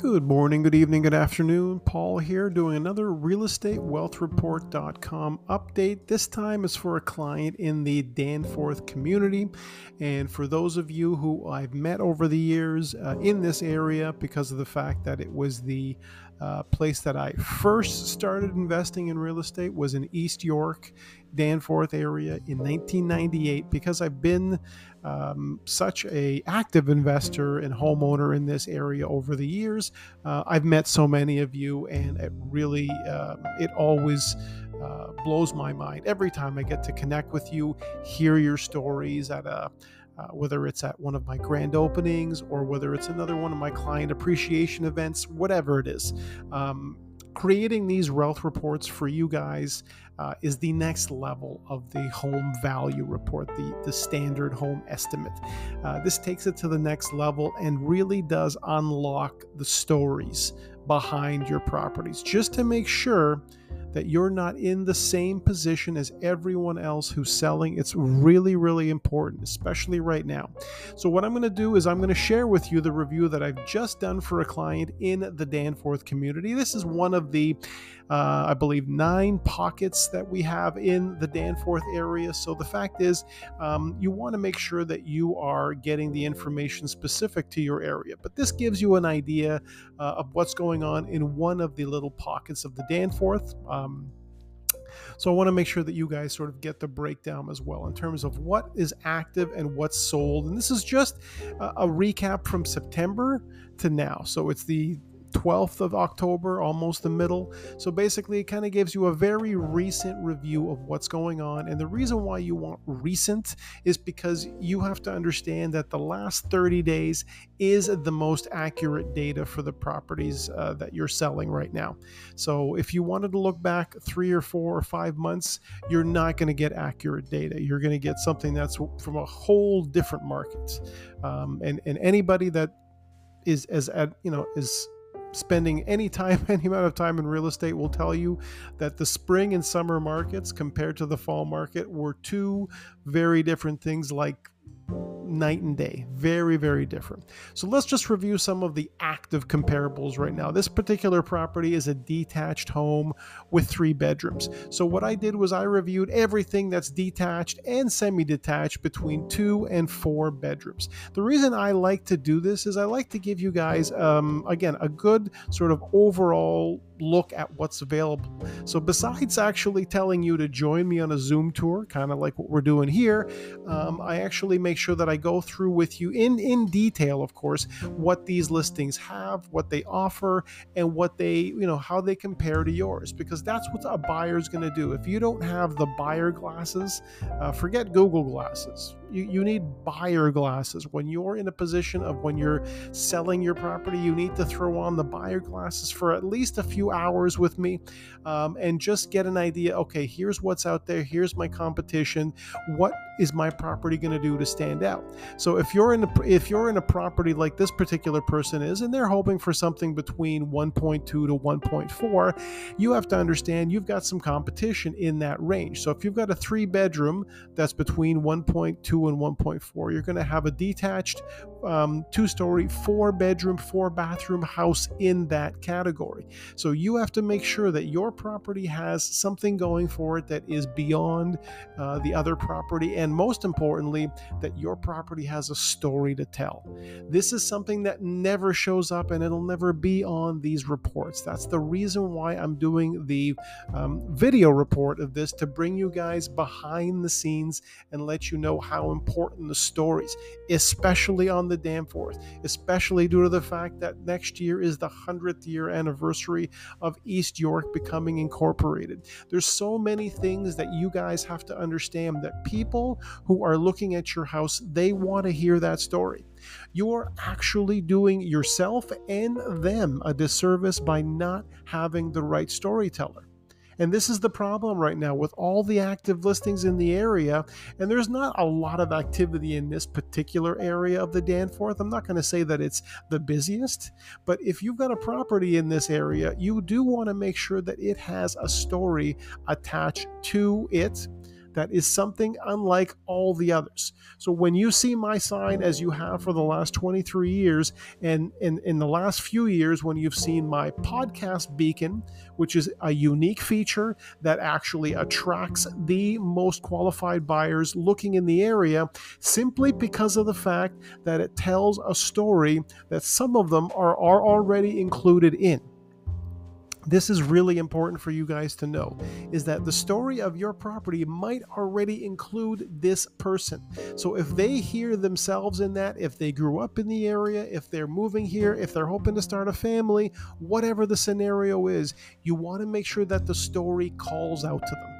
Good morning, good evening, good afternoon. Paul here doing another realestatewealthreport.com update. This time is for a client in the Danforth community. And for those of you who I've met over the years uh, in this area, because of the fact that it was the uh, place that I first started investing in real estate was in East York, Danforth area in 1998. Because I've been um, such a active investor and homeowner in this area over the years, uh, I've met so many of you, and it really um, it always. Uh, blows my mind every time I get to connect with you, hear your stories at a uh, whether it's at one of my grand openings or whether it's another one of my client appreciation events, whatever it is. Um, creating these wealth reports for you guys uh, is the next level of the home value report, the, the standard home estimate. Uh, this takes it to the next level and really does unlock the stories behind your properties just to make sure that you're not in the same position as everyone else who's selling. It's really, really important, especially right now. So, what I'm going to do is I'm going to share with you the review that I've just done for a client in the Danforth community. This is one of the, uh, I believe, nine pockets that we have in the Danforth area. So, the fact is, um, you want to make sure that you are getting the information specific to your area. But this gives you an idea uh, of what's going on in one of the little pockets of the Danforth. Um, so I want to make sure that you guys sort of get the breakdown as well in terms of what is active and what's sold. And this is just a recap from September to now. So it's the 12th of October, almost the middle. So basically, it kind of gives you a very recent review of what's going on. And the reason why you want recent is because you have to understand that the last 30 days is the most accurate data for the properties uh, that you're selling right now. So if you wanted to look back three or four or five months, you're not going to get accurate data. You're going to get something that's from a whole different market. Um, and, and anybody that is as you know is spending any time, any amount of time in real estate will tell you that the spring and summer markets compared to the fall market were two very different things like night and day. Very, very different. So let's just review some of the active comparables right now. This particular property is a detached home with three bedrooms. So what I did was I reviewed everything that's detached and semi-detached between two and four bedrooms. The reason I like to do this is I like to give you guys, um, again, a good sort of overall look at what's available. So, besides actually telling you to join me on a Zoom tour, kind of like what we're doing here, um, I actually make sure that I go through with you in, in detail, of course, what these listings have, what they offer, and what they, you know, how they compare to yours, because that's what a buyer is going to do. If you don't have the buyer glasses, uh, forget Google glasses you, you need buyer glasses. When you're in a position of when you're selling your property, you need to throw on the buyer glasses for at least a few hours with me um, and just get an idea okay, here's what's out there, here's my competition. What is my property going to do to stand out? So if you're in a, if you're in a property like this particular person is, and they're hoping for something between 1.2 to 1.4, you have to understand you've got some competition in that range. So if you've got a three bedroom that's between 1.2 and 1.4. You're going to have a detached um, two story, four bedroom, four bathroom house in that category. So you have to make sure that your property has something going for it that is beyond uh, the other property. And most importantly, that your property has a story to tell. This is something that never shows up and it'll never be on these reports. That's the reason why I'm doing the um, video report of this to bring you guys behind the scenes and let you know how important the stories, especially on the Danforth, especially due to the fact that next year is the 100th year anniversary of East York becoming incorporated. There's so many things that you guys have to understand that people who are looking at your house, they want to hear that story. You're actually doing yourself and them a disservice by not having the right storyteller. And this is the problem right now with all the active listings in the area. And there's not a lot of activity in this particular area of the Danforth. I'm not going to say that it's the busiest, but if you've got a property in this area, you do want to make sure that it has a story attached to it that is something unlike all the others. So when you see my sign as you have for the last 23 years, and in, the last few years, when you've seen my podcast beacon, which is a unique feature that actually attracts the most qualified buyers looking in the area simply because of the fact that it tells a story that some of them are, are already included in this is really important for you guys to know is that the story of your property might already include this person. So if they hear themselves in that, if they grew up in the area, if they're moving here, if they're hoping to start a family, whatever the scenario is, you want to make sure that the story calls out to them.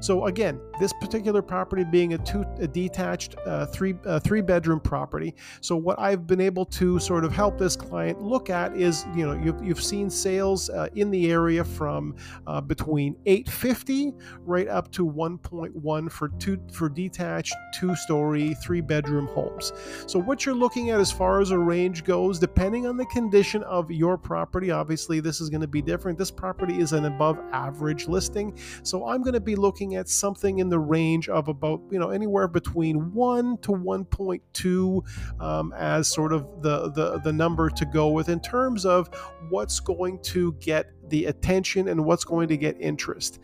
So again, this particular property being a two a detached uh, three uh, three bedroom property. So what I've been able to sort of help this client look at is you know you've, you've seen sales uh, in the area from uh, between 850 right up to 1.1 for two for detached two story three bedroom homes. So what you're looking at as far as a range goes, depending on the condition of your property, obviously this is going to be different. This property is an above average listing, so I'm going to be looking looking at something in the range of about you know anywhere between 1 to 1.2 um, as sort of the, the the number to go with in terms of what's going to get the attention and what's going to get interest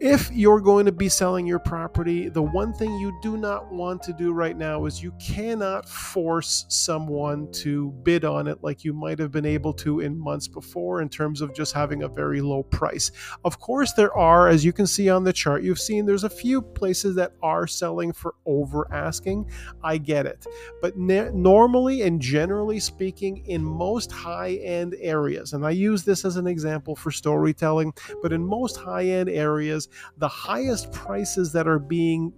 if you're going to be selling your property, the one thing you do not want to do right now is you cannot force someone to bid on it like you might have been able to in months before in terms of just having a very low price. Of course, there are, as you can see on the chart, you've seen there's a few places that are selling for over asking. I get it. But normally and generally speaking, in most high end areas, and I use this as an example for storytelling, but in most high end areas, the highest prices that are being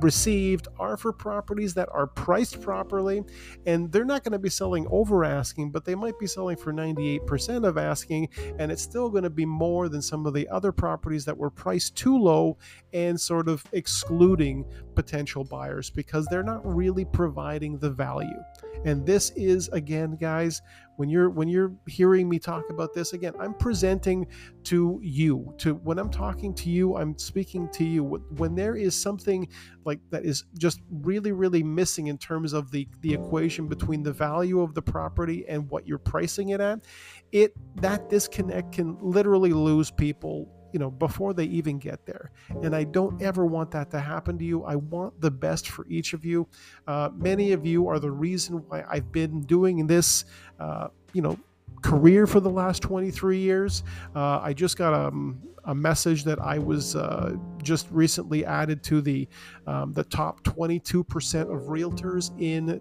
received are for properties that are priced properly and they're not going to be selling over asking but they might be selling for 98% of asking and it's still going to be more than some of the other properties that were priced too low and sort of excluding potential buyers because they're not really providing the value and this is again guys when you're when you're hearing me talk about this again i'm presenting to you to when i'm talking to you i'm speaking to you. When there is something like that is just really really missing in terms of the the equation between the value of the property and what you're pricing it at it that disconnect can literally lose people you know before they even get there. And i don't ever want that to happen to you. I want the best for each of you. Uh, many of you are the reason why i've been doing this uh, you know career for the last 23 years. Uh, i just got a, um, a, message that i was uh, just recently added to the um, the top 22% of realtors in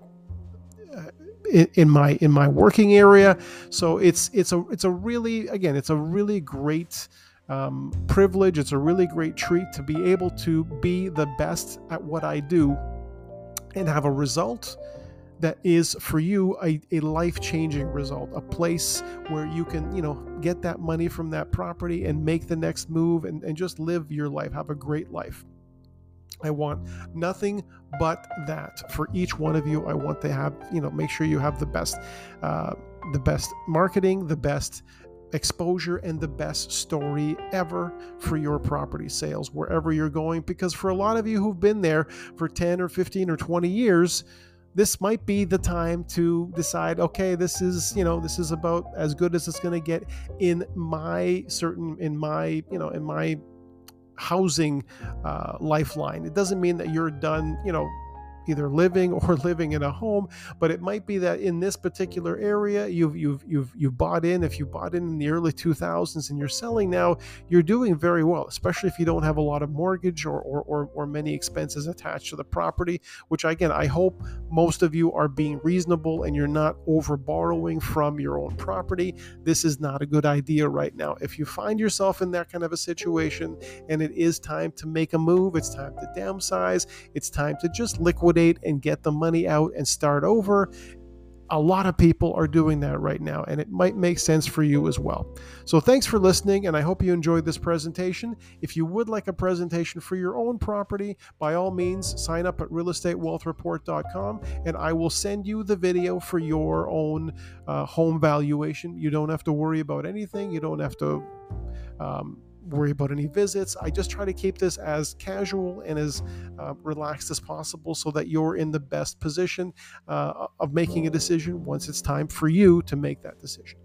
uh, in, my in my working area. So it's it's a it's a really again it's a really great um, privilege. It's a really great treat to be able to be the best at what I do and have a result that is for you a, a life-changing result a place where you can you know get that money from that property and make the next move and, and just live your life have a great life i want nothing but that for each one of you i want to have you know make sure you have the best uh, the best marketing the best exposure and the best story ever for your property sales wherever you're going. Because for a lot of you who've been there for 10 or 15 or 20 years, this might be the time to decide okay this is you know this is about as good as it's going to get in my certain in my you know in my housing uh, lifeline it doesn't mean that you're done you know either living or living in a home but it might be that in this particular area you've you've you've you bought in. If you bought in in the early 2000s and you're selling now you're doing very well especially if you don't have a lot of mortgage or or, or, or many expenses attached to the property which again i hope most of you are being reasonable and you're not over borrowing from your own property. This is not a good idea right now. If you find yourself in that kind of a situation and it is time to make a move it's time to downsize it's time to just liquidate liquidate and get the money out and start over. A lot of people are doing that right now, and it might make sense for you as well. So, thanks for listening, and I hope you enjoyed this presentation. If you would like a presentation for your own property, by all means, sign up at realestatewealthreport.com, and I will send you the video for your own uh, home valuation. You don't have to worry about anything, you don't have to. Um, worry about any visits. I just try to keep this as casual and as uh, relaxed as possible so that you're in the best position uh, of making a decision once it's time for you to make that decision.